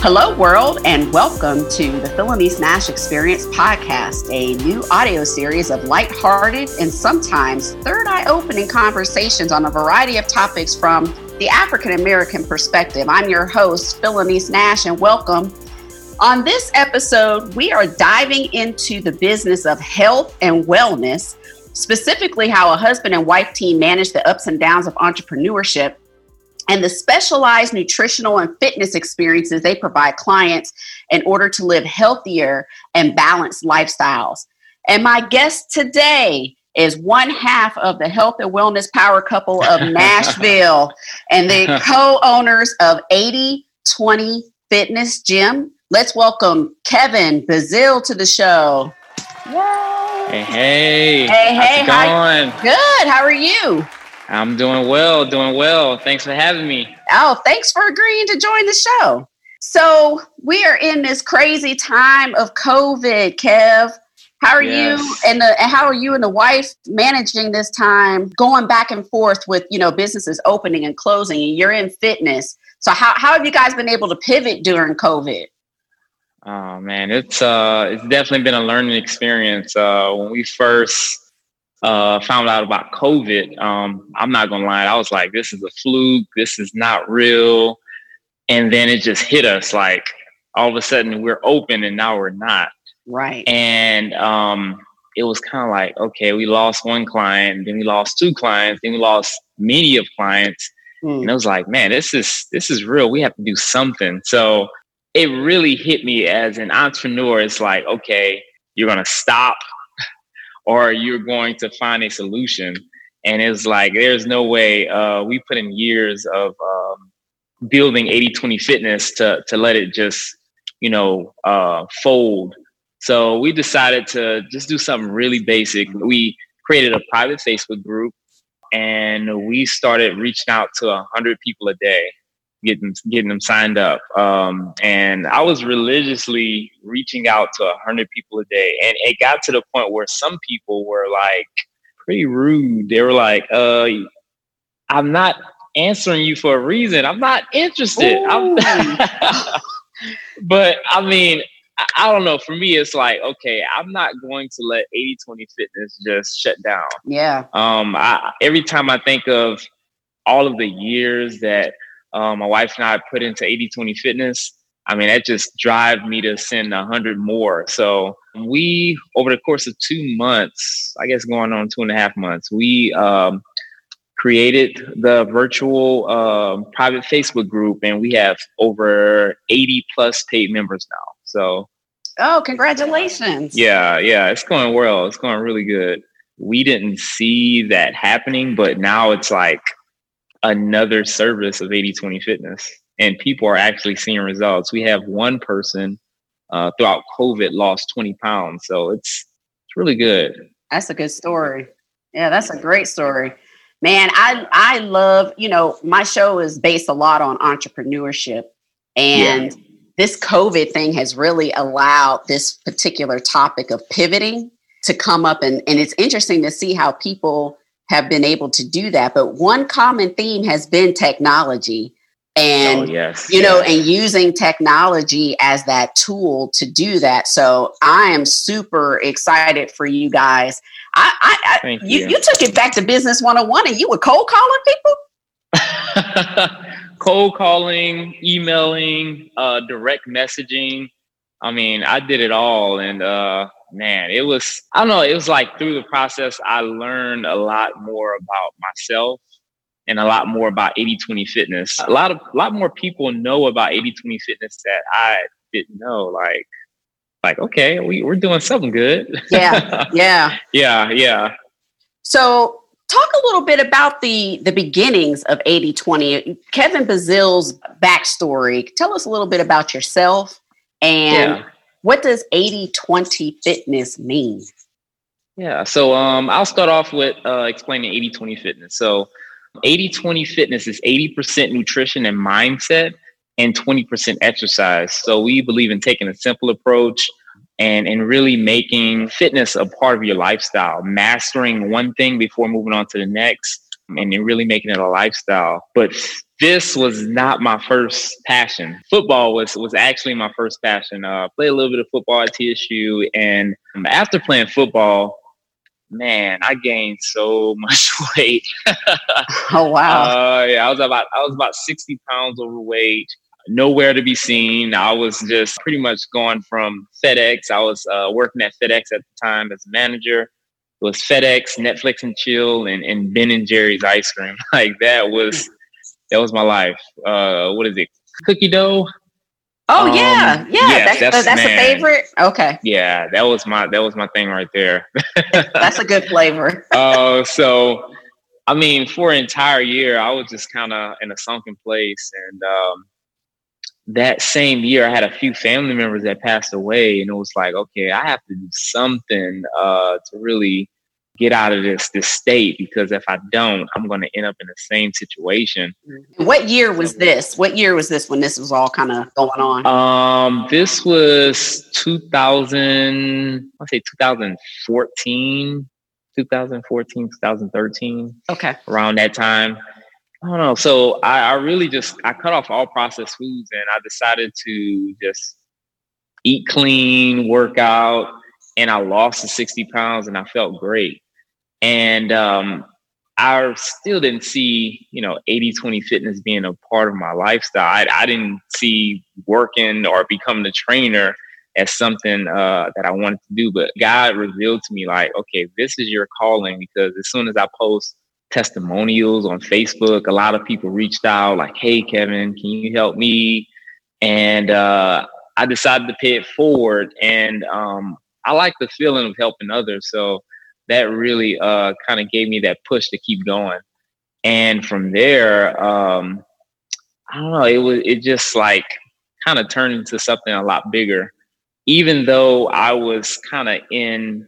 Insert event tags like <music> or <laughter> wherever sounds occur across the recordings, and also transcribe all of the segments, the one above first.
Hello, world, and welcome to the Phylanice Nashe Experience podcast, a new audio series of lighthearted and sometimes third eye opening conversations on a variety of topics from the African American perspective. I'm your host, Phylanice Nashe, and welcome. On this episode, we are diving into the business of health and wellness, specifically how a husband and wife team manage the ups and downs of entrepreneurship and the specialized nutritional and fitness experiences they provide clients in order to live healthier and balanced lifestyles. And my guest today is one half of the health and wellness power couple of <laughs> Nashville and the <laughs> co owners of 8020 Fitness Gym. Let's welcome Kevin Bazile to the show. Yay. Hey, hey. Hey, hey. How's How, good. How are you? I'm doing well, doing well. Thanks for having me. Oh, thanks for agreeing to join the show. So, we are in this crazy time of COVID, Kev. How are yes. you and, the, and how are you and the wife managing this time, going back and forth with you know businesses opening and closing, and you're in fitness. So, how how have you guys been able to pivot during COVID? Oh man, it's uh, it's definitely been a learning experience. Uh, when we first uh, found out about COVID, um, I'm not gonna lie, I was like, this is a fluke, this is not real. And then it just hit us like all of a sudden we're open and now we're not. Right. And um, it was kind of like, okay, we lost one client, then we lost two clients, then we lost many of clients. Mm. And it was like, man, this is this is real. We have to do something. So it really hit me as an entrepreneur. It's like, okay, you're gonna stop or you're going to find a solution. And it's like, there's no way uh, we put in years of um, building 80 20 fitness to, to let it just, you know, uh, fold. So we decided to just do something really basic. We created a private Facebook group and we started reaching out to 100 people a day getting getting them signed up. Um, and I was religiously reaching out to hundred people a day, and it got to the point where some people were like pretty rude. They were like, "Uh, I'm not answering you for a reason. I'm not interested." I'm <laughs> but I mean. I don't know. For me, it's like, okay, I'm not going to let 80 20 fitness just shut down. Yeah. Um, I, every time I think of all of the years that um, my wife and I put into 80 20 fitness, I mean, that just drives me to send a hundred more. So we, over the course of two months, I guess going on two and a half months, we um, created the virtual um, private Facebook group, and we have over 80 plus paid members now. So, oh, congratulations! Yeah, yeah, it's going well. It's going really good. We didn't see that happening, but now it's like another service of 80-20 fitness and people are actually seeing results. We have one person uh, throughout covid lost 20 pounds so it's it's really good. That's a good story. Yeah that's a great story. Man i i love you know my show is based a lot on entrepreneurship and yeah. this covid thing has really allowed this particular topic of pivoting to come up and and it's interesting to see how people have been able to do that. But one common theme has been technology. And oh, yes, you know, and using technology as that tool to do that. So I am super excited for you guys. I, I, I you, you. you took it back to business 101 and you were cold calling people? <laughs> cold calling, emailing, uh, direct messaging. I mean, I did it all. And uh, man, it was, I don't know, it was like through the process, I learned a lot more about myself and a lot more about 80-20 fitness. A lot of, a lot more people know about 80-20 fitness that I didn't know. Like, like, okay, we, we're doing something good. Yeah. <laughs> Yeah. yeah. Yeah. So talk a little bit about the the beginnings of 80-20 kevin bazile's backstory tell us a little bit about yourself and yeah. What does 80 20 fitness mean? Yeah, so um, I'll start off with uh, explaining 80 20 fitness. So 80 20 fitness is 80% nutrition and mindset and 20% exercise. So we believe in taking a simple approach and, and really making fitness a part of your lifestyle, mastering one thing before moving on to the next. And then really making it a lifestyle. But this was not my first passion. Football was was actually my first passion. Uh, I played a little bit of football at TSU, and after playing football, man, I gained so <laughs> much weight. <laughs> oh wow! Uh, yeah, I was about I was about sixty pounds overweight. Nowhere to be seen. I was just pretty much going from FedEx. I was uh, working at FedEx at the time as a manager. It was FedEx, Netflix and chill, and, and Ben and Jerry's ice cream. <laughs> Like that was that was my life. Uh, what is it? Cookie dough. Oh um, yeah, yeah. Yes, that's that's, that's a favorite. Okay. Yeah, that was my that was my thing right there. <laughs> that's a good flavor. Oh, <laughs> uh, so I mean, for an entire year, I was just kind of in a sunken place, and um, that same year, I had a few family members that passed away, and it was like, okay, I have to do something uh, to really get out of this this state because if I don't, I'm going to end up in the same situation. What year was this? What year was this when this was all kind of going on? Um, this was 2000. I say 2014, 2014, 2013. Okay, around that time. I don't know. So I, I really just I cut off all processed foods and I decided to just eat clean, work out, and I lost the 60 pounds and I felt great. And um, I still didn't see, you know, 80 20 fitness being a part of my lifestyle. I, I didn't see working or becoming a trainer as something uh, that I wanted to do. But God revealed to me, like, okay, this is your calling because as soon as I post testimonials on Facebook, a lot of people reached out, like, hey, Kevin, can you help me? And uh, I decided to pay it forward. And um, I like the feeling of helping others. So that really uh, kind of gave me that push to keep going. And from there, um, I don't know, it was it just like kind of turned into something a lot bigger. Even though I was kind of in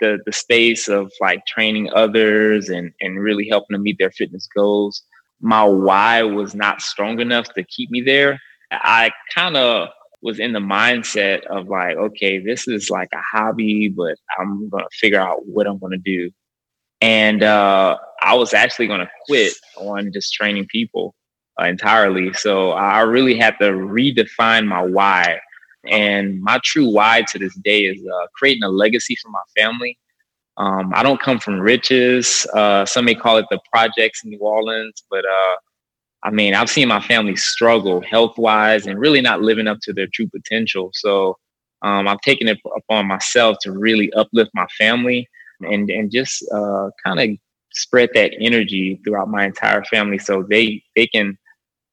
the, the space of like training others and and really helping them meet their fitness goals, my why was not strong enough to keep me there. I kind of was in the mindset of like, okay, this is like a hobby, but I'm gonna figure out what I'm gonna do. And uh, I was actually gonna quit on just training people uh, entirely. So I really had to redefine my why. And my true why to this day is uh, creating a legacy for my family. Um, I don't come from riches. Uh, some may call it the projects in New Orleans, but uh, I mean, I've seen my family struggle health wise and really not living up to their true potential. So um, I've taken it upon myself to really uplift my family and and just uh, kind of spread that energy throughout my entire family, so they they can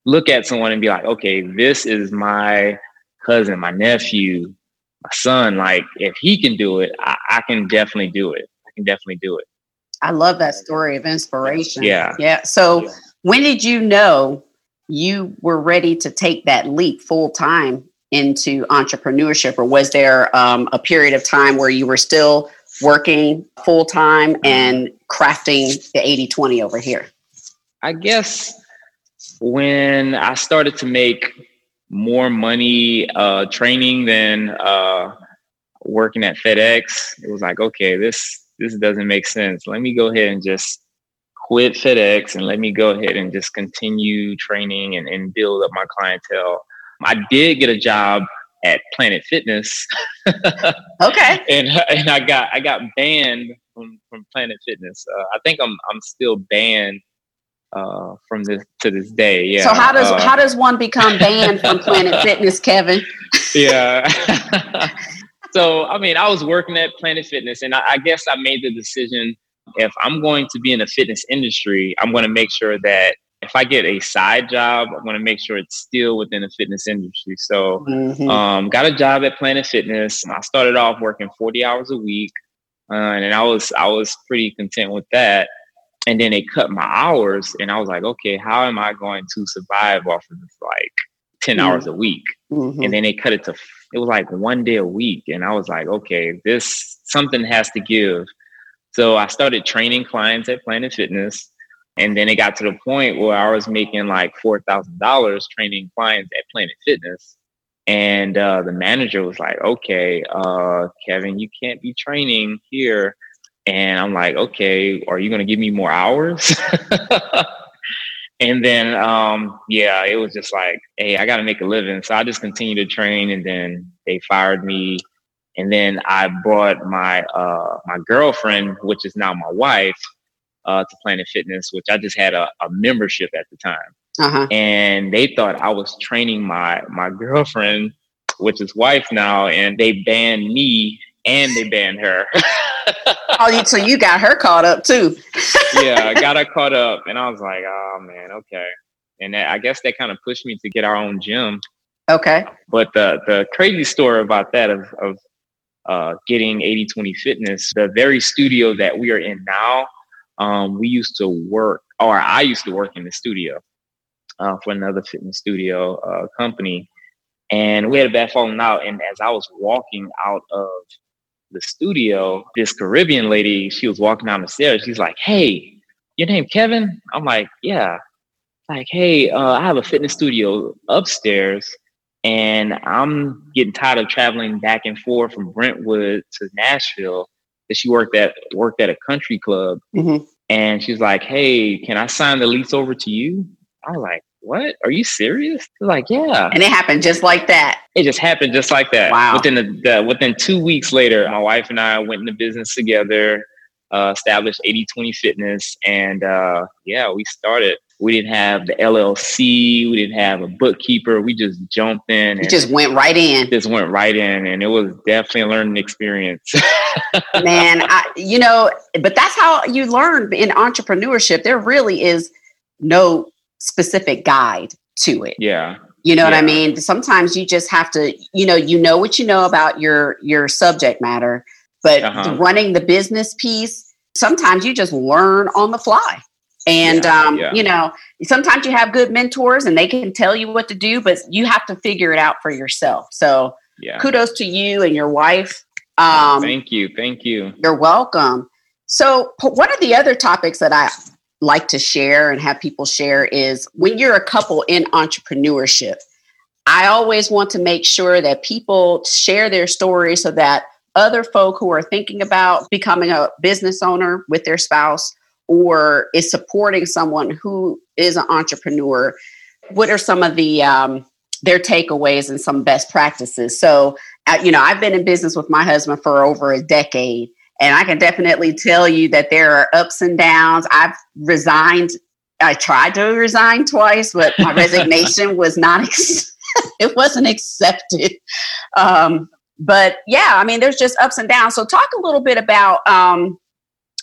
look at someone and be like, okay, this is my cousin, my nephew, my son. Like, if he can do it, I, I can definitely do it. I can definitely do it. I love that story of inspiration. Yeah. Yeah. So. Yeah when did you know you were ready to take that leap full time into entrepreneurship, or was there um, a period of time where you were still working full time and crafting the 80 20 over here? I guess when I started to make more money uh, training than uh, working at FedEx, it was like, okay, this this doesn't make sense. Let me go ahead and just quit FedEx and let me go ahead and just continue training and, and build up my clientele. I did get a job at Planet Fitness. <laughs> okay. And and I got I got banned from, from Planet Fitness. Uh, I think I'm I'm still banned uh, from this to this day. Yeah. So how does uh, how does one become banned from <laughs> Planet Fitness, Kevin? yeah. <laughs> so I mean, I was working at Planet Fitness, and I, I guess I made the decision if I'm going to be in the fitness industry, I'm going to make sure that if I get a side job, I'm going to make sure it's still within the fitness industry. So, mm-hmm. um, got a job at Planet Fitness. I started off working 40 hours a week, uh, and I was I was pretty content with that. And then they cut my hours, and I was like, okay, how am I going to survive off of this like 10 mm-hmm. hours a week? Mm-hmm. And then they cut it to it was like one day a week, and I was like, okay, this something has to give. So I started training clients at Planet Fitness. And then it got to the point where I was making like $4,000 training clients at Planet Fitness. And uh, the manager was like, okay, uh, Kevin, you can't be training here. And I'm like, okay, are you going to give me more hours? <laughs> and then, um, yeah, it was just like, hey, I got to make a living. So I just continued to train and then they fired me. And then I brought my, uh, my girlfriend, which is now my wife, uh, to Planet Fitness, which I just had a, a membership at the time. Uh-huh. And they thought I was training my, my girlfriend, which is wife now, and they banned me and they banned her. <laughs> oh, so you got her caught up too. <laughs> yeah, I got her caught up, and I was like, oh man, okay. And that, I guess that kind of pushed me to get our own gym. Okay. But the the crazy story about that of of uh, getting 80-20 fitness, the very studio that we are in now, um, we used to work, or I used to work in the studio uh, for another fitness studio uh, company. And we had a bad falling out. And as I was walking out of the studio, this Caribbean lady, she was walking down the stairs. She's like, Hey, your name Kevin? I'm like, Yeah. Like, hey, uh, I have a fitness studio upstairs and I'm getting tired of traveling back and forth from Brentwood to Nashville. That she worked at worked at a country club. Mm-hmm. And she's like, Hey, can I sign the lease over to you? I was like, what? Are you serious? like, yeah. And it happened just like that. It just happened just like that. Wow. Within the, the within two weeks later, my wife and I went into business together, uh, established 80-20 fitness. And uh, yeah, we started. We didn't have the LLC. We didn't have a bookkeeper. We just jumped in. And just went right in. Just went right in. And it was definitely a learning experience. <laughs> Man, I, you know, but that's how you learn in entrepreneurship. There really is no specific guide to it. Yeah. You know yeah. what I mean? Sometimes you just have to, you know, you know what you know about your your subject matter, but uh-huh. running the business piece, sometimes you just learn on the fly. And yeah, um, yeah. you know, sometimes you have good mentors and they can tell you what to do, but you have to figure it out for yourself. So yeah. kudos to you and your wife. Um, thank you. Thank you. You're welcome. So, one of the other topics that I like to share and have people share is when you're a couple in entrepreneurship, I always want to make sure that people share their story so that other folk who are thinking about becoming a business owner with their spouse or is supporting someone who is an entrepreneur, what are some of the um, their takeaways and some best practices? So, uh, you know, I've been in business with my husband for over a decade, and I can definitely tell you that there are ups and downs. I've resigned. I tried to resign twice, but my <laughs> resignation was not, ex- <laughs> it wasn't accepted. Um, but yeah, I mean, there's just ups and downs. So talk a little bit about um,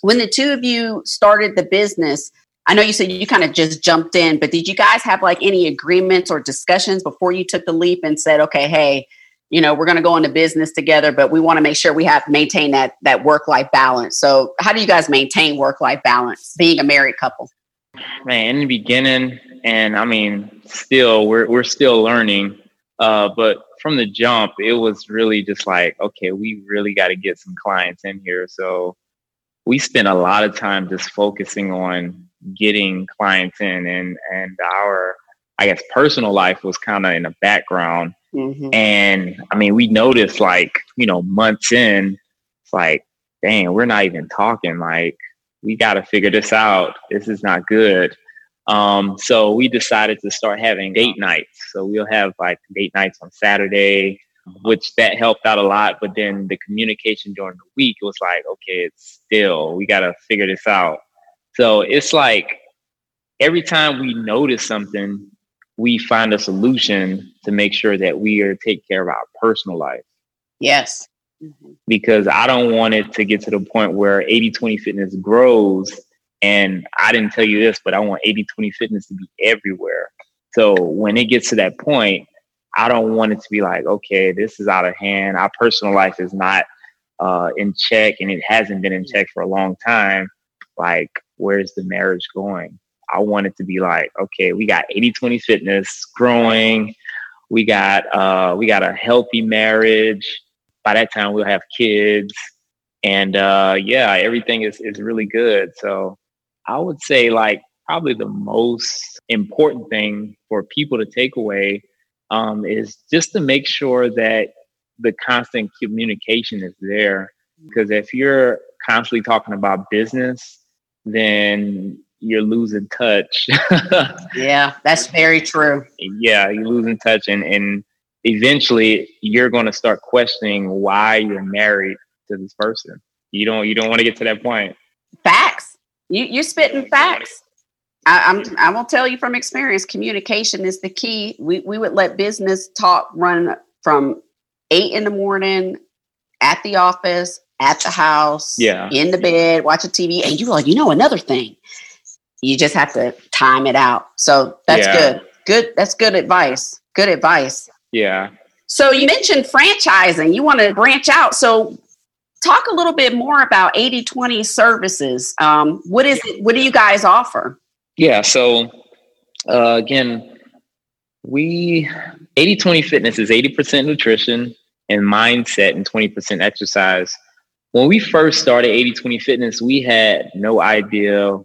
when the two of you started the business. I know you said you kind of just jumped in, but did you guys have like any agreements or discussions before you took the leap and said, okay, hey, you know we're going to go into business together but we want to make sure we have maintain that that work life balance. So how do you guys maintain work life balance being a married couple? Man in the beginning and i mean still we're we're still learning uh, but from the jump it was really just like okay we really got to get some clients in here. So we spent a lot of time just focusing on getting clients in and and our i guess personal life was kind of in the background Mm-hmm. And I mean, we noticed like, you know, months in, it's like, dang, we're not even talking. Like, we got to figure this out. This is not good. Um, so we decided to start having date nights. So we'll have like date nights on Saturday, which that helped out a lot. But then the communication during the week was like, okay, it's still, we got to figure this out. So it's like every time we notice something, we find a solution to make sure that we are take care of our personal life. Yes. Mm-hmm. Because I don't want it to get to the point where 80 20 fitness grows. And I didn't tell you this, but I want 80 20 fitness to be everywhere. So when it gets to that point, I don't want it to be like, okay, this is out of hand. Our personal life is not uh, in check and it hasn't been in check for a long time. Like, where's the marriage going? I want it to be like, okay, we got 80 20 fitness growing. We got uh, we got a healthy marriage. By that time, we'll have kids, and uh, yeah, everything is is really good. So I would say like probably the most important thing for people to take away um, is just to make sure that the constant communication is there. Because if you're constantly talking about business, then you're losing touch. <laughs> yeah, that's very true. Yeah, you're losing touch and, and eventually you're gonna start questioning why you're married to this person. You don't you don't want to get to that point. Facts. You you're spitting facts. I, I'm I will tell you from experience, communication is the key. We we would let business talk run from eight in the morning at the office, at the house, yeah, in the bed, watching TV, and you're like, you know, another thing. You just have to time it out. So that's yeah. good. Good. That's good advice. Good advice. Yeah. So you mentioned franchising. You want to branch out. So talk a little bit more about 80-20 services. Um, what is it? What do you guys offer? Yeah. So uh, again, we 80-20 fitness is 80% nutrition and mindset and 20% exercise. When we first started 80-20 fitness, we had no idea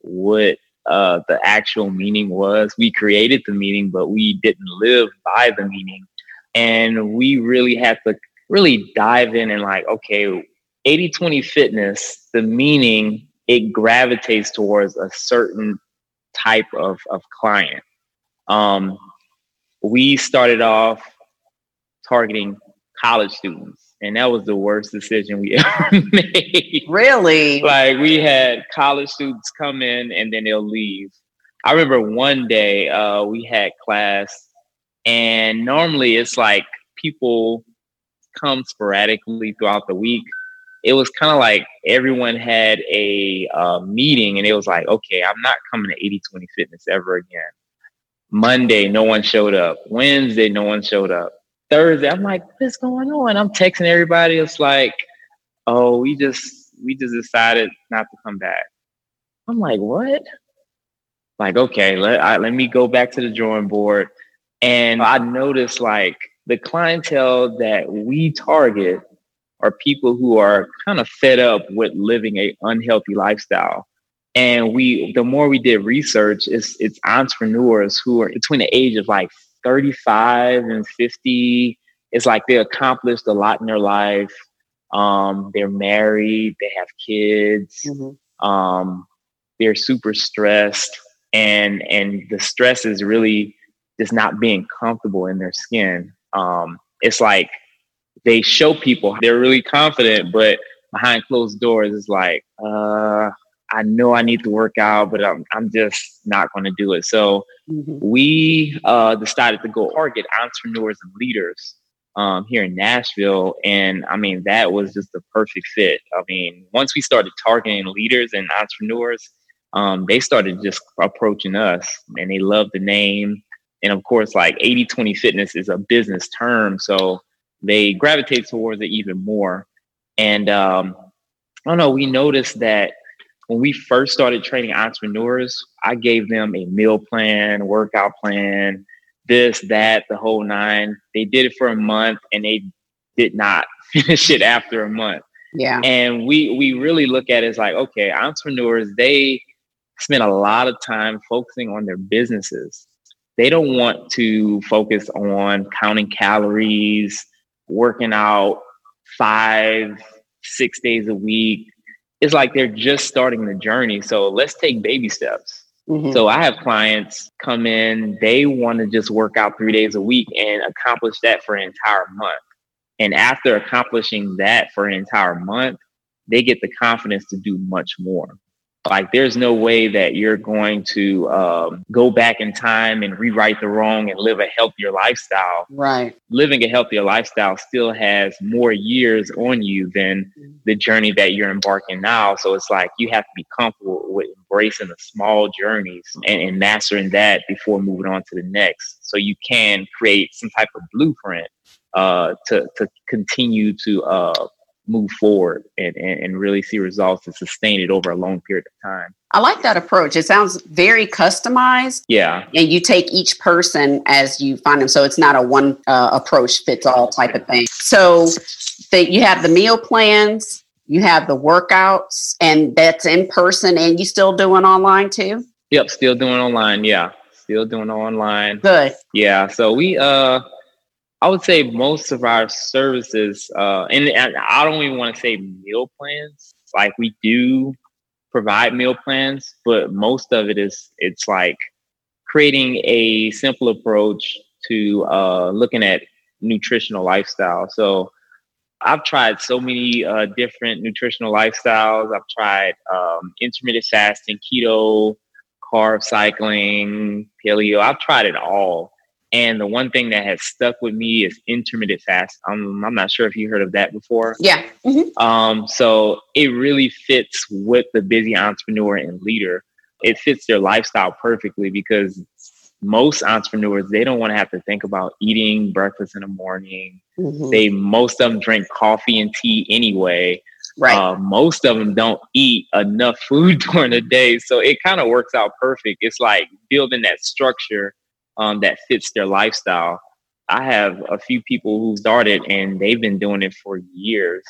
what uh, the actual meaning was. We created the meaning, but we didn't live by the meaning. And we really had to really dive in and like, okay, 80-20 fitness, the meaning, it gravitates towards a certain type of, of client. Um, we started off targeting college students, and that was the worst decision we <laughs> ever made. Really? like we had college students come in and then they'll leave. I remember one day uh, we had class, and normally it's like people come sporadically throughout the week. It was kind of like everyone had a uh, meeting, and it was like, okay, I'm not coming to 80 20 fitness ever again. Monday, no one showed up. Wednesday, no one showed up. Thursday, I'm like, what's going on? I'm texting everybody. It's like, oh, we just we just decided not to come back. I'm like, what? Like, okay, let I, let me go back to the drawing board. And I noticed like the clientele that we target are people who are kind of fed up with living a unhealthy lifestyle. And we the more we did research, it's it's entrepreneurs who are between the age of like 35 and 50 it's like they accomplished a lot in their life um, they're married they have kids mm-hmm. um, they're super stressed and and the stress is really just not being comfortable in their skin um, it's like they show people they're really confident but behind closed doors it's like uh I know I need to work out, but I'm I'm just not going to do it. So mm-hmm. we uh, decided to go target entrepreneurs and leaders um, here in Nashville, and I mean that was just the perfect fit. I mean, once we started targeting leaders and entrepreneurs, um, they started just approaching us, and they loved the name. And of course, like 80-20 fitness is a business term, so they gravitate towards it even more. And um, I don't know, we noticed that when we first started training entrepreneurs, I gave them a meal plan, workout plan, this, that, the whole nine. They did it for a month and they did not <laughs> finish it after a month. Yeah. And we we really look at it as like, okay, entrepreneurs, they spend a lot of time focusing on their businesses. They don't want to focus on counting calories, working out five, six days a week, it's like they're just starting the journey. So let's take baby steps. Mm-hmm. So I have clients come in, they want to just work out three days a week and accomplish that for an entire month. And after accomplishing that for an entire month, they get the confidence to do much more. Like, there's no way that you're going to um, go back in time and rewrite the wrong and live a healthier lifestyle. Right. Living a healthier lifestyle still has more years on you than the journey that you're embarking now. So it's like you have to be comfortable with embracing the small journeys and, and mastering that before moving on to the next. So you can create some type of blueprint uh, to to continue to uh, move forward and, and, and, really see results and sustain it over a long period of time. I like that approach. It sounds very customized. Yeah. And you take each person as you find them. So it's not a one uh, approach fits all type of thing. So the, you have the meal plans, you have the workouts, and that's in person, and you still doing online too? Yep, still doing online. Yeah. Still doing online. Good. Yeah. So we, uh, I would say most of our services, uh, and, and I don't even want to say meal plans. Like we do provide meal plans, but most of it is it's like creating a simple approach to uh, looking at nutritional lifestyle. So I've tried so many uh, different nutritional lifestyles. I've tried um, intermittent fasting, keto, carb cycling, paleo. I've tried it all. And the one thing that has stuck with me is intermittent fast. I'm, I'm not sure if you heard of that before. Yeah. Mm-hmm. Um, so it really fits with the busy entrepreneur and leader. It fits their lifestyle perfectly because most entrepreneurs they don't want to have to think about eating breakfast in the morning. Mm-hmm. They most of them drink coffee and tea anyway. Right. Uh, most of them don't eat enough food <laughs> during the day, so it kind of works out perfect. It's like building that structure um, that fits their lifestyle. I have a few people who started and they've been doing it for years.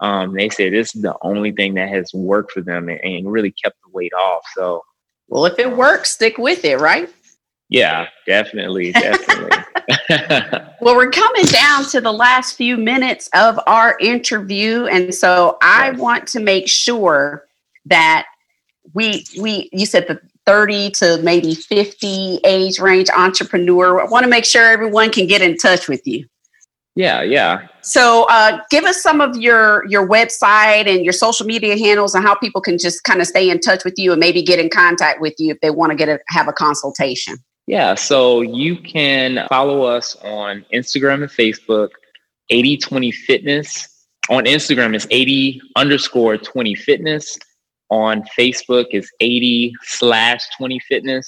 Um, they say this is the only thing that has worked for them and, and really kept the weight off. So, well, if it works, stick with it, right? Yeah, definitely, <laughs> definitely. <laughs> well, we're coming down to the last few minutes of our interview, and so I yes. want to make sure that we we you said the 30 to maybe 50 age range entrepreneur. I want to make sure everyone can get in touch with you. Yeah, yeah. So, uh, give us some of your your website and your social media handles, and how people can just kind of stay in touch with you and maybe get in contact with you if they want to get a have a consultation. Yeah, so you can follow us on Instagram and Facebook, 8020 Fitness. On Instagram, it's 80 underscore 20 Fitness. On Facebook, is 80 slash 20 Fitness.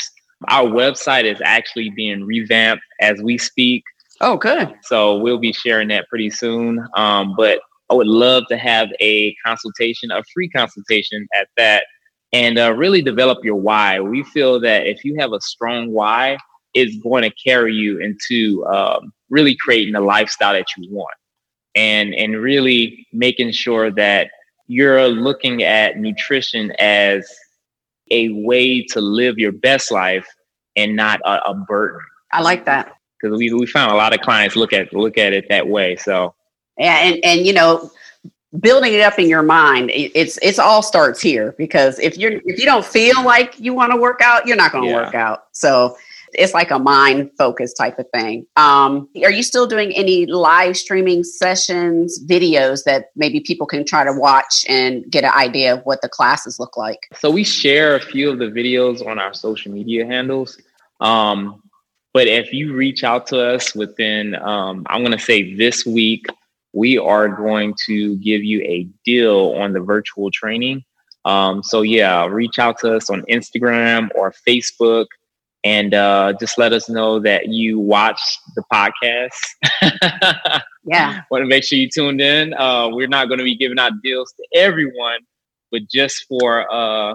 Our website is actually being revamped as we speak. Oh, good. So we'll be sharing that pretty soon. Um, but I would love to have a consultation, a free consultation at that and uh, really develop your why. We feel that if you have a strong why, it's going to carry you into um, really creating the lifestyle that you want, and and really making sure that you're looking at nutrition as a way to live your best life and not a, a burden. I like that because we we found a lot of clients look at look at it that way. So yeah, and and you know building it up in your mind it's it's all starts here because if you're if you don't feel like you want to work out you're not going to yeah. work out so it's like a mind focus type of thing. Um, are you still doing any live streaming sessions videos that maybe people can try to watch and get an idea of what the classes look like? So we share a few of the videos on our social media handles. Um, but if you reach out to us within um, i'm going to say this week we are going to give you a deal on the virtual training. Um, so yeah, reach out to us on Instagram or Facebook and uh, just let us know that you watch the podcast. <laughs> yeah. Want to make sure you tuned in. Uh, we're not going to be giving out deals to everyone, but just for uh,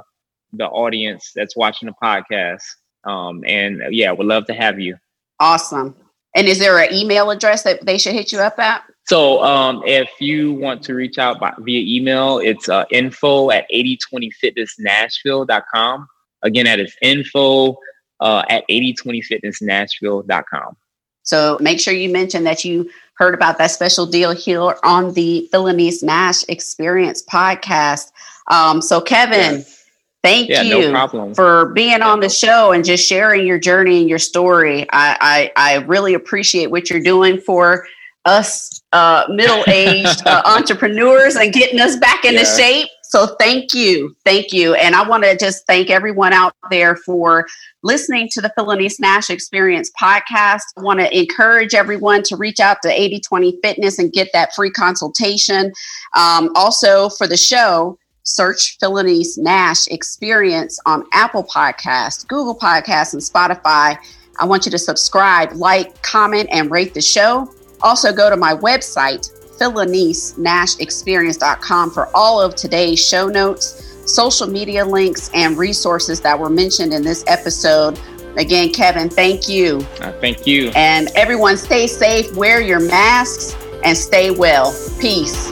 the audience that's watching the podcast. Um, and yeah, we'd love to have you. Awesome. And is there an email address that they should hit you up at? So um, if you want to reach out by, via email, it's uh, info at 8020fitnessnashville.com. Again, that is info uh, at 8020fitnessnashville.com. So make sure you mention that you heard about that special deal here on the Phylanice Nashe Experience podcast. Um, so Kevin, yes. thank yeah, you no for being on the show and just sharing your journey and your story. I, I, I really appreciate what you're doing for us uh, middle-aged <laughs> uh, entrepreneurs and getting us back into yeah. shape. So thank you, thank you, and I want to just thank everyone out there for listening to the Phylanice Nashe Experience podcast. I want to encourage everyone to reach out to 8020 Fitness and get that free consultation. Um, also, for the show, search Phylanice Nashe Experience on Apple Podcasts, Google Podcasts, and Spotify. I want you to subscribe, like, comment, and rate the show. Also, go to my website, PhylaniceNasheExperience.com for all of today's show notes, social media links, and resources that were mentioned in this episode. Again, Kevin, thank you. Uh, thank you. And everyone, stay safe, wear your masks, and stay well. Peace.